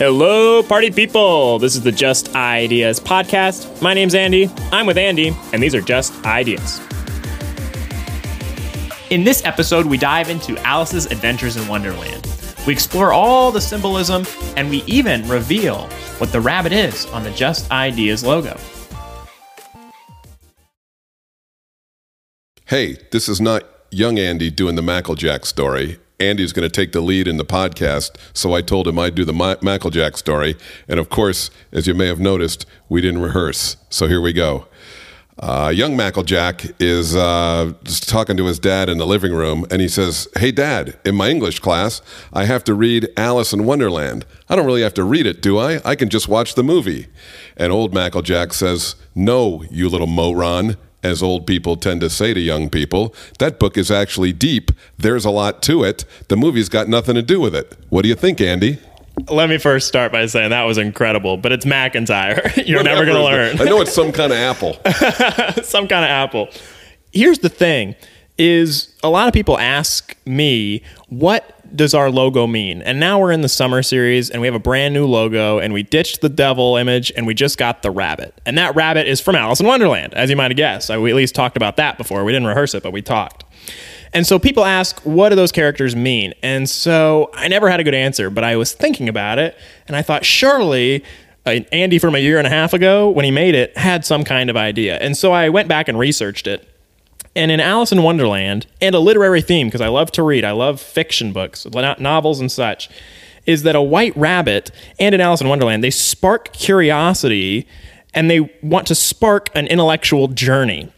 Hello, party people! This is the Just Ideas podcast. My name's Andy. I'm with Andy, and these are Just Ideas. In this episode, we dive into Alice's Adventures in Wonderland. We explore all the symbolism, and we even reveal what the rabbit is on the Just Ideas logo. Hey, this is not young Andy doing the Macklejack story. Andy's going to take the lead in the podcast, so I told him I'd do the Ma- Macklejack story. And of course, as you may have noticed, we didn't rehearse. So here we go. Uh, young Macklejack is uh, just talking to his dad in the living room, and he says, Hey, Dad, in my English class, I have to read Alice in Wonderland. I don't really have to read it, do I? I can just watch the movie. And old Macklejack says, No, you little moron as old people tend to say to young people, that book is actually deep. There's a lot to it. The movie's got nothing to do with it. What do you think, Andy? Let me first start by saying that was incredible, but it's McIntyre. You're never going to learn. I know it's some kind of apple. some kind of apple. Here's the thing is a lot of people ask me what does our logo mean? And now we're in the summer series and we have a brand new logo and we ditched the devil image and we just got the rabbit. And that rabbit is from Alice in Wonderland, as you might have guessed. We at least talked about that before. We didn't rehearse it, but we talked. And so people ask, what do those characters mean? And so I never had a good answer, but I was thinking about it and I thought, surely uh, Andy from a year and a half ago, when he made it, had some kind of idea. And so I went back and researched it. And in Alice in Wonderland, and a literary theme, because I love to read, I love fiction books, novels and such, is that a white rabbit and in Alice in Wonderland, they spark curiosity and they want to spark an intellectual journey.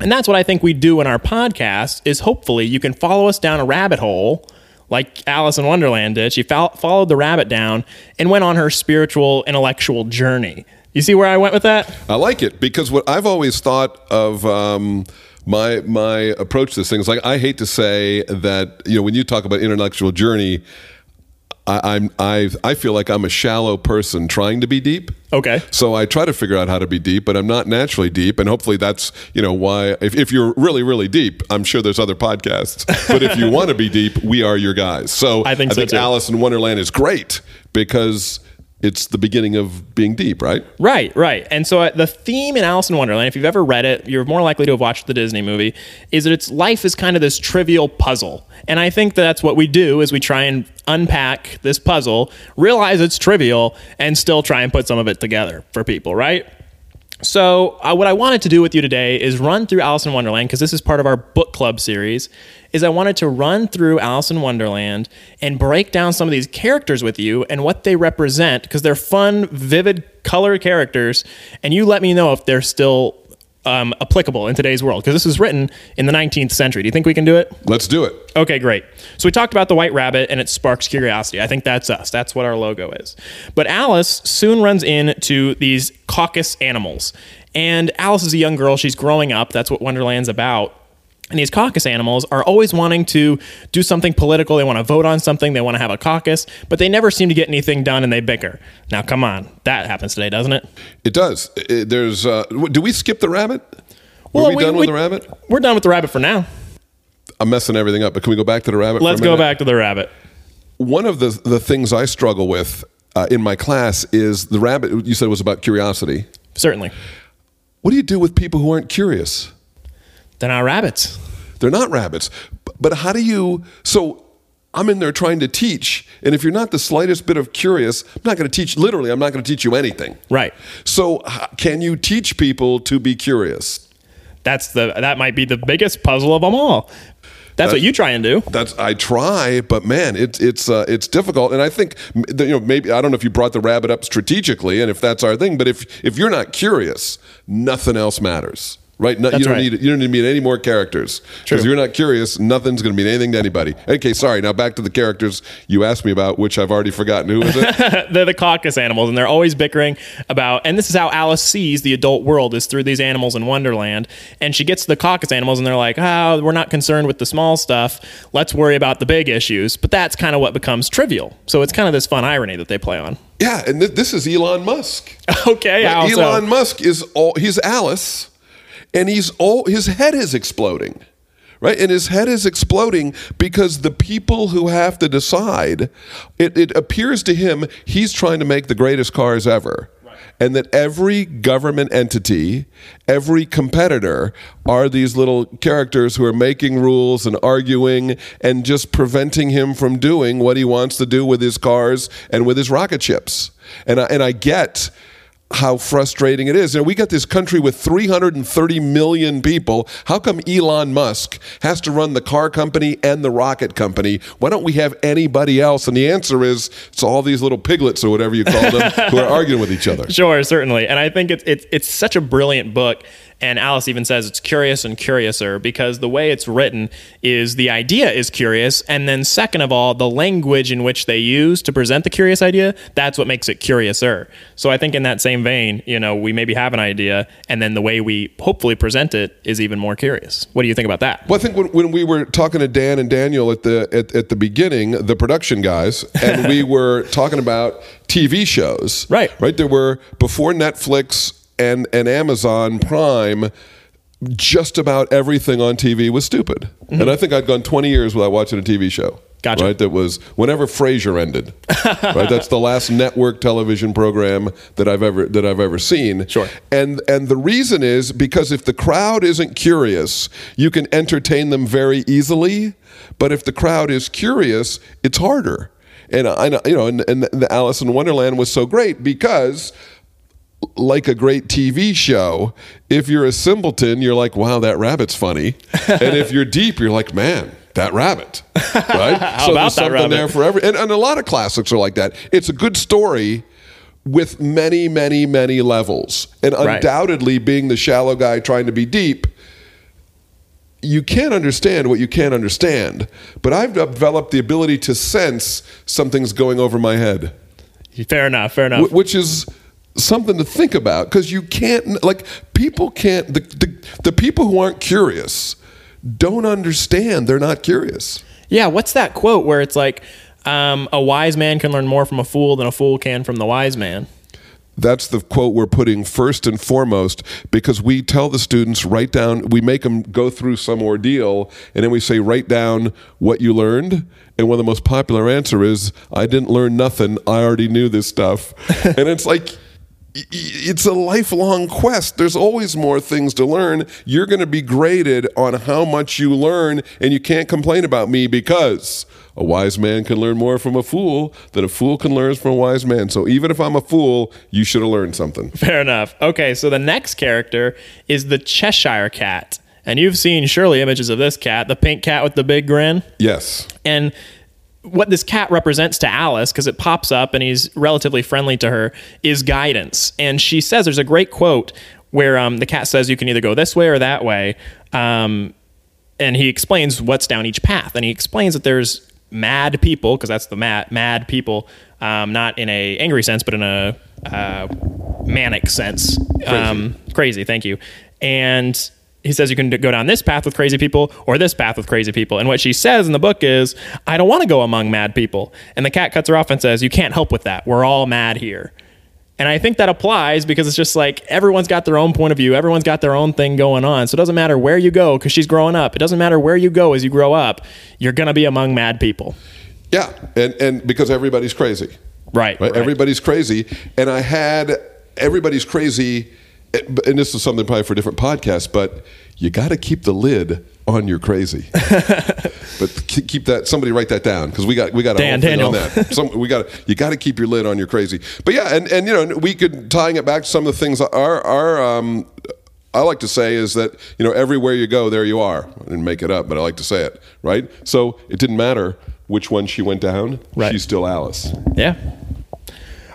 And that's what I think we do in our podcast is hopefully you can follow us down a rabbit hole like Alice in Wonderland did. She followed the rabbit down and went on her spiritual intellectual journey. You see where I went with that? I like it because what I've always thought of um, my my approach to this thing is like I hate to say that you know when you talk about intellectual journey, I, I'm I I feel like I'm a shallow person trying to be deep. Okay. So I try to figure out how to be deep, but I'm not naturally deep, and hopefully that's you know why. If, if you're really really deep, I'm sure there's other podcasts. But if you want to be deep, we are your guys. So I think, I think Alice in Wonderland is great because it's the beginning of being deep, right? Right, right. And so uh, the theme in Alice in Wonderland, if you've ever read it, you're more likely to have watched the Disney movie, is that its life is kind of this trivial puzzle. And I think that that's what we do is we try and unpack this puzzle, realize it's trivial, and still try and put some of it together for people, right? So, uh, what I wanted to do with you today is run through Alice in Wonderland because this is part of our book club series. Is I wanted to run through Alice in Wonderland and break down some of these characters with you and what they represent because they're fun, vivid, color characters. And you let me know if they're still um, applicable in today's world because this was written in the 19th century. Do you think we can do it? Let's do it. Okay, great. So we talked about the white rabbit and it sparks curiosity. I think that's us. That's what our logo is. But Alice soon runs into these caucus animals. And Alice is a young girl. She's growing up. That's what Wonderland's about. And these caucus animals are always wanting to do something political. They want to vote on something. They want to have a caucus, but they never seem to get anything done and they bicker. Now, come on. That happens today, doesn't it? It does. It, there's. Uh, do we skip the rabbit? Well, Were we, we done with we, the rabbit? We're done with the rabbit for now. I'm messing everything up, but can we go back to the rabbit? Let's go back to the rabbit. One of the the things I struggle with uh, in my class is the rabbit. You said was about curiosity. Certainly. What do you do with people who aren't curious? They're not rabbits. They're not rabbits. But how do you? So I'm in there trying to teach, and if you're not the slightest bit of curious, I'm not going to teach. Literally, I'm not going to teach you anything. Right. So can you teach people to be curious? That's the that might be the biggest puzzle of them all. That's that, what you try and do. That's I try, but man, it's it's uh, it's difficult. And I think you know maybe I don't know if you brought the rabbit up strategically, and if that's our thing. But if if you're not curious, nothing else matters. Right? No, you don't right. need you don't need to meet any more characters because you're not curious. Nothing's going to mean anything to anybody. Okay, sorry. Now back to the characters you asked me about, which I've already forgotten. Who is it? they're the caucus animals, and they're always bickering about. And this is how Alice sees the adult world is through these animals in Wonderland. And she gets to the caucus animals, and they're like, "Oh, we're not concerned with the small stuff. Let's worry about the big issues." But that's kind of what becomes trivial. So it's kind of this fun irony that they play on. Yeah, and th- this is Elon Musk. okay, right? Elon Musk is all. He's Alice and he's all his head is exploding right? And his head is exploding because the people who have to decide, it, it appears to him he's trying to make the greatest cars ever. And that every government entity, every competitor are these little characters who are making rules and arguing and just preventing him from doing what he wants to do with his cars and with his rocket ships. And I, and I get how frustrating it is. You know, we got this country with 330 million people. How come Elon Musk has to run the car company and the rocket company? Why don't we have anybody else? And the answer is it's all these little piglets or whatever you call them who are arguing with each other. Sure, certainly. And I think it's it's it's such a brilliant book and Alice even says it's curious and curiouser because the way it's written is the idea is curious. And then, second of all, the language in which they use to present the curious idea, that's what makes it curiouser. So I think in that same vein, you know, we maybe have an idea, and then the way we hopefully present it is even more curious. What do you think about that? Well, I think when, when we were talking to Dan and Daniel at the at, at the beginning, the production guys, and we were talking about TV shows. Right. Right. There were before Netflix and and Amazon Prime just about everything on TV was stupid. Mm-hmm. And I think I'd gone 20 years without watching a TV show. Gotcha. Right, that was whenever Frasier ended. right, that's the last network television program that I've ever that I've ever seen. Sure. And and the reason is because if the crowd isn't curious, you can entertain them very easily. But if the crowd is curious, it's harder. And I, you know, and, and the Alice in Wonderland was so great because like a great TV show, if you're a simpleton, you're like, wow, that rabbit's funny. and if you're deep, you're like, man, that rabbit. Right? How so about there's something rabbit? there for every and, and a lot of classics are like that. It's a good story with many, many, many levels. And undoubtedly right. being the shallow guy trying to be deep, you can't understand what you can't understand. But I've developed the ability to sense something's going over my head. Fair enough, fair enough. Which is something to think about because you can't like people can't the, the, the people who aren't curious don't understand they're not curious. Yeah what's that quote where it's like um, a wise man can learn more from a fool than a fool can from the wise man? That's the quote we're putting first and foremost because we tell the students write down we make them go through some ordeal and then we say write down what you learned and one of the most popular answer is i didn't learn nothing. I already knew this stuff. And it's like it's a lifelong quest. There's always more things to learn. You're going to be graded on how much you learn, and you can't complain about me because a wise man can learn more from a fool than a fool can learn from a wise man. So even if I'm a fool, you should have learned something. Fair enough. Okay, so the next character is the Cheshire Cat. And you've seen surely images of this cat, the pink cat with the big grin. Yes. And what this cat represents to Alice, because it pops up and he's relatively friendly to her, is guidance. And she says there's a great quote where um, the cat says you can either go this way or that way. Um, and he explains what's down each path. And he explains that there's mad people, because that's the mad, mad people, um, not in a angry sense, but in a uh, manic sense. Crazy. Um, crazy, thank you. And he says you can go down this path with crazy people or this path with crazy people. And what she says in the book is, I don't want to go among mad people. And the cat cuts her off and says, You can't help with that. We're all mad here. And I think that applies because it's just like everyone's got their own point of view, everyone's got their own thing going on. So it doesn't matter where you go because she's growing up. It doesn't matter where you go as you grow up, you're going to be among mad people. Yeah. And, and because everybody's crazy. Right, right. right. Everybody's crazy. And I had everybody's crazy and this is something probably for a different podcast, but you got to keep the lid on your crazy. but keep that. Somebody write that down because we got we got a Dan, on that. Some, we got you got to keep your lid on your crazy. But yeah, and and you know we could tying it back to some of the things our our um, I like to say is that you know everywhere you go, there you are. I didn't make it up, but I like to say it, right? So it didn't matter which one she went down. Right. She's still Alice. Yeah.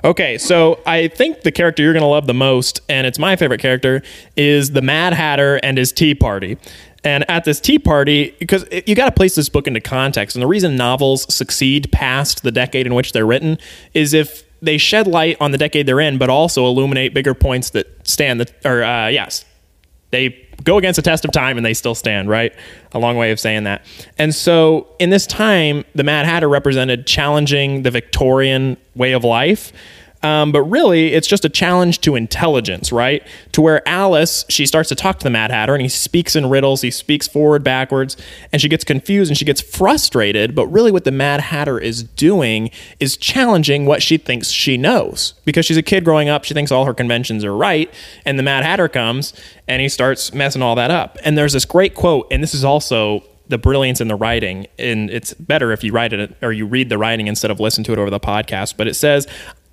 Okay, so I think the character you're going to love the most, and it's my favorite character, is the Mad Hatter and his tea party. And at this tea party, because you got to place this book into context, and the reason novels succeed past the decade in which they're written is if they shed light on the decade they're in, but also illuminate bigger points that stand the or uh, yes, they go against the test of time and they still stand, right? A long way of saying that. And so in this time, the Mad Hatter represented challenging the Victorian way of life. Um, but really, it's just a challenge to intelligence, right? To where Alice, she starts to talk to the Mad Hatter and he speaks in riddles, he speaks forward, backwards, and she gets confused and she gets frustrated. But really, what the Mad Hatter is doing is challenging what she thinks she knows. Because she's a kid growing up, she thinks all her conventions are right. And the Mad Hatter comes and he starts messing all that up. And there's this great quote, and this is also the brilliance in the writing and it's better if you write it or you read the writing instead of listen to it over the podcast but it says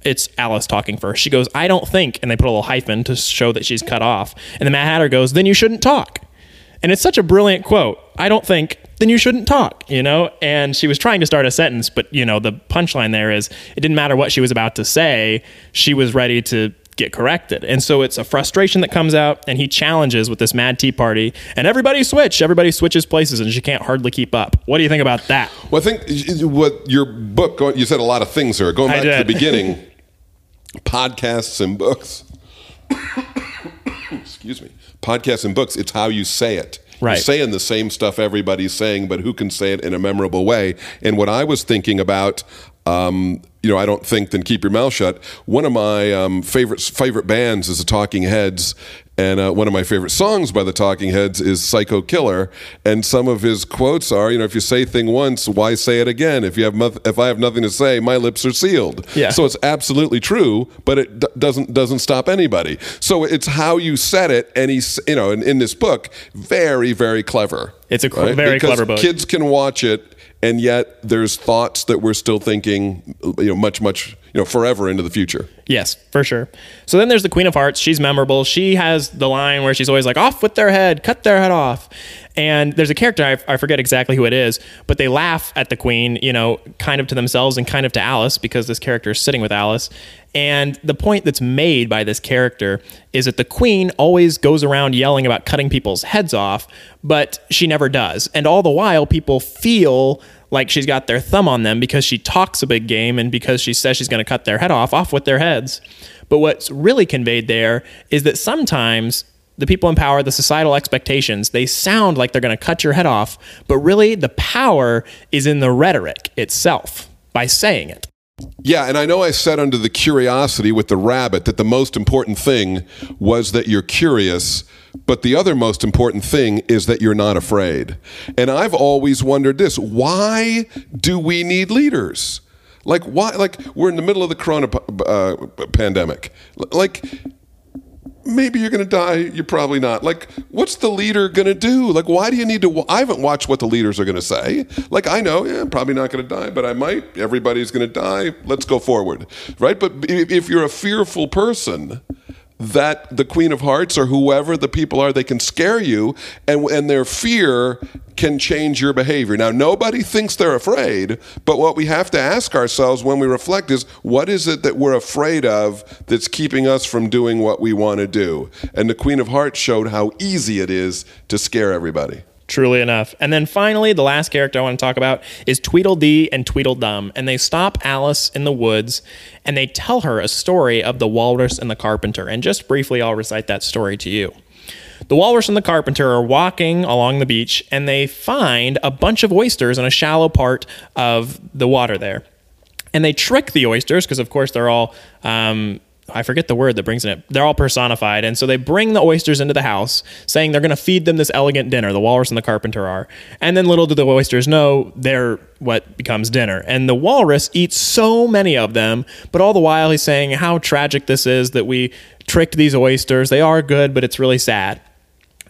it's Alice talking first. She goes, I don't think, and they put a little hyphen to show that she's cut off. And the Mad Hatter goes, then you shouldn't talk. And it's such a brilliant quote. I don't think, then you shouldn't talk, you know? And she was trying to start a sentence, but, you know, the punchline there is it didn't matter what she was about to say, she was ready to get corrected. And so it's a frustration that comes out, and he challenges with this mad tea party, and everybody switch. Everybody switches places, and she can't hardly keep up. What do you think about that? Well, I think what your book, you said a lot of things there. Going back to the beginning, podcasts and books. Excuse me. Podcasts and books, it's how you say it. Right. You're saying the same stuff everybody's saying, but who can say it in a memorable way? And what I was thinking about, um, you know, I don't think, then keep your mouth shut. One of my um, favorite favorite bands is the Talking Heads, and uh, one of my favorite songs by the Talking Heads is Psycho Killer. And some of his quotes are, you know, if you say thing once, why say it again? If you have if I have nothing to say, my lips are sealed. Yeah. So it's absolutely true, but it d- doesn't doesn't stop anybody. So it's how you said it, and he's you know, in, in this book, very very clever. It's a cl- very because clever book. Kids can watch it and yet there's thoughts that we're still thinking you know much much you know forever into the future. Yes for sure. So then there's the queen of hearts. She's memorable. She has the line where she's always like off with their head cut their head off and there's a character I, I forget exactly who it is but they laugh at the queen you know kind of to themselves and kind of to alice because this character is sitting with alice and the point that's made by this character is that the queen always goes around yelling about cutting people's heads off, but she never does. And all the while, people feel like she's got their thumb on them because she talks a big game and because she says she's going to cut their head off, off with their heads. But what's really conveyed there is that sometimes the people in power, the societal expectations, they sound like they're going to cut your head off, but really the power is in the rhetoric itself by saying it. Yeah, and I know I said under the curiosity with the rabbit that the most important thing was that you're curious, but the other most important thing is that you're not afraid. And I've always wondered this why do we need leaders? Like, why? Like, we're in the middle of the corona uh, pandemic. Like, maybe you're going to die. You're probably not. Like, what's the leader going to do? Like, why do you need to? I haven't watched what the leaders are going to say. Like, I know, yeah, I'm probably not going to die, but I might. Everybody's going to die. Let's go forward, right? But if you're a fearful person, that the Queen of Hearts or whoever the people are, they can scare you, and and their fear can change your behavior. Now, nobody thinks they're afraid, but what we have to ask ourselves when we reflect is, what is it that we're afraid of that's keeping us from doing what we want to do? And the Queen of Hearts showed how easy it is to scare everybody. Truly enough. And then finally, the last character I want to talk about is Tweedledee and Tweedledum. And they stop Alice in the woods and they tell her a story of the walrus and the carpenter. And just briefly, I'll recite that story to you. The walrus and the carpenter are walking along the beach and they find a bunch of oysters in a shallow part of the water there. And they trick the oysters because, of course, they're all um, I forget the word that brings in it. They're all personified. And so they bring the oysters into the house, saying they're going to feed them this elegant dinner. The walrus and the carpenter are. And then little do the oysters know they're what becomes dinner. And the walrus eats so many of them, but all the while he's saying how tragic this is that we tricked these oysters. They are good, but it's really sad.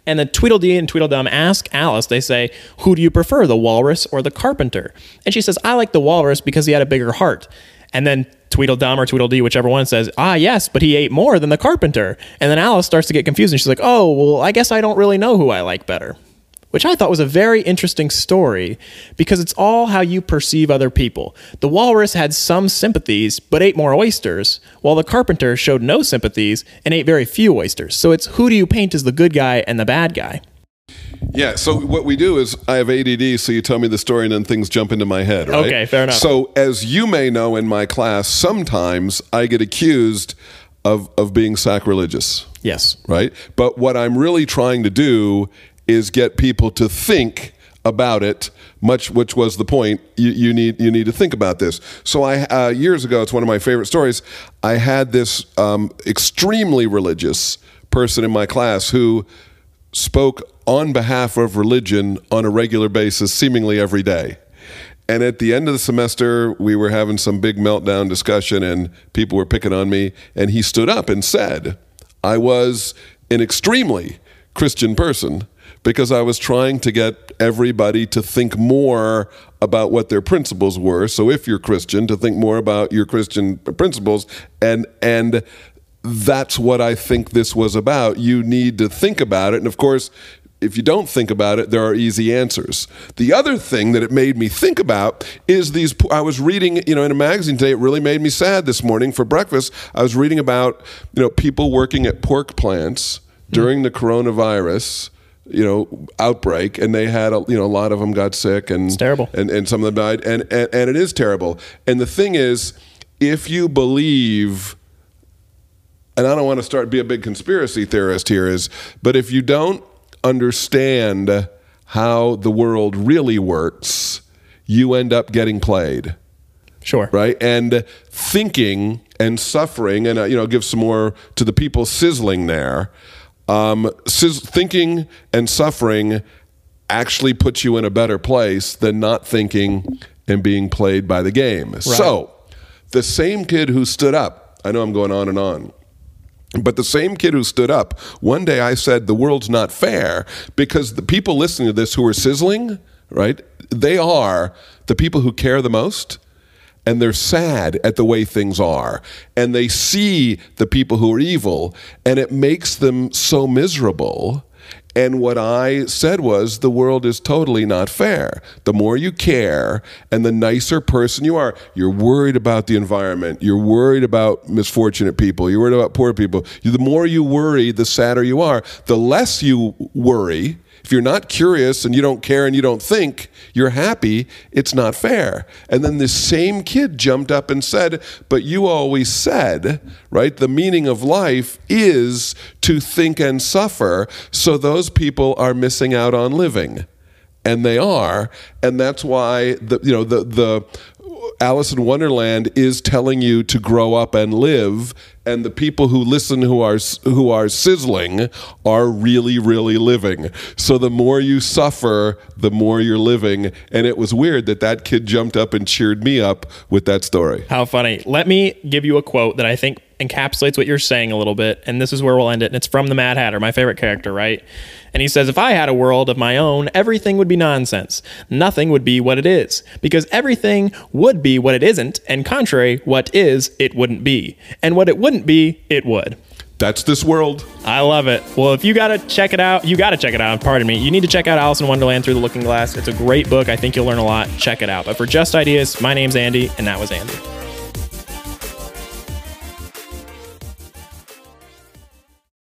And then Tweedledee and Tweedledum ask Alice, they say, Who do you prefer, the walrus or the carpenter? And she says, I like the walrus because he had a bigger heart. And then Tweedledum or Tweedledee, whichever one says, ah, yes, but he ate more than the carpenter. And then Alice starts to get confused and she's like, oh, well, I guess I don't really know who I like better. Which I thought was a very interesting story because it's all how you perceive other people. The walrus had some sympathies but ate more oysters, while the carpenter showed no sympathies and ate very few oysters. So it's who do you paint as the good guy and the bad guy? Yeah. So what we do is I have ADD, so you tell me the story and then things jump into my head, right? Okay, fair enough. So as you may know in my class, sometimes I get accused of of being sacrilegious. Yes. Right? But what I'm really trying to do is get people to think about it much which was the point you, you need you need to think about this so i uh, years ago it's one of my favorite stories i had this um, extremely religious person in my class who spoke on behalf of religion on a regular basis seemingly every day and at the end of the semester we were having some big meltdown discussion and people were picking on me and he stood up and said i was an extremely christian person because I was trying to get everybody to think more about what their principles were. So if you're Christian, to think more about your Christian principles and and that's what I think this was about. You need to think about it. And of course, if you don't think about it, there are easy answers. The other thing that it made me think about is these. I was reading, you know, in a magazine today. It really made me sad this morning for breakfast. I was reading about, you know, people working at pork plants hmm. during the coronavirus you know outbreak and they had a, you know a lot of them got sick and it's terrible and, and some of them died and, and and it is terrible and the thing is if you believe and I don't want to start be a big conspiracy theorist here is but if you don't understand how the world really works you end up getting played sure right and thinking and suffering and uh, you know give some more to the people sizzling there um, thinking and suffering actually puts you in a better place than not thinking and being played by the game. Right. So, the same kid who stood up, I know I'm going on and on. But the same kid who stood up, one day I said, The world's not fair because the people listening to this who are sizzling, right, they are the people who care the most and they're sad at the way things are and they see the people who are evil and it makes them so miserable and what I said was, the world is totally not fair. The more you care and the nicer person you are, you're worried about the environment, you're worried about misfortunate people, you're worried about poor people. The more you worry, the sadder you are. The less you worry, if you're not curious and you don't care and you don't think, you're happy, it's not fair. And then this same kid jumped up and said, But you always said, right, the meaning of life is to think and suffer. So those people are missing out on living and they are and that's why the you know the the Alice in Wonderland is telling you to grow up and live, and the people who listen who are who are sizzling are really really living. So the more you suffer, the more you're living. And it was weird that that kid jumped up and cheered me up with that story. How funny! Let me give you a quote that I think encapsulates what you're saying a little bit, and this is where we'll end it. And it's from the Mad Hatter, my favorite character, right? And he says, If I had a world of my own, everything would be nonsense. Nothing would be what it is, because everything would be what it isn't, and contrary, what is, it wouldn't be. And what it wouldn't be, it would. That's this world. I love it. Well, if you got to check it out, you got to check it out. Pardon me. You need to check out Alice in Wonderland Through the Looking Glass. It's a great book. I think you'll learn a lot. Check it out. But for Just Ideas, my name's Andy, and that was Andy.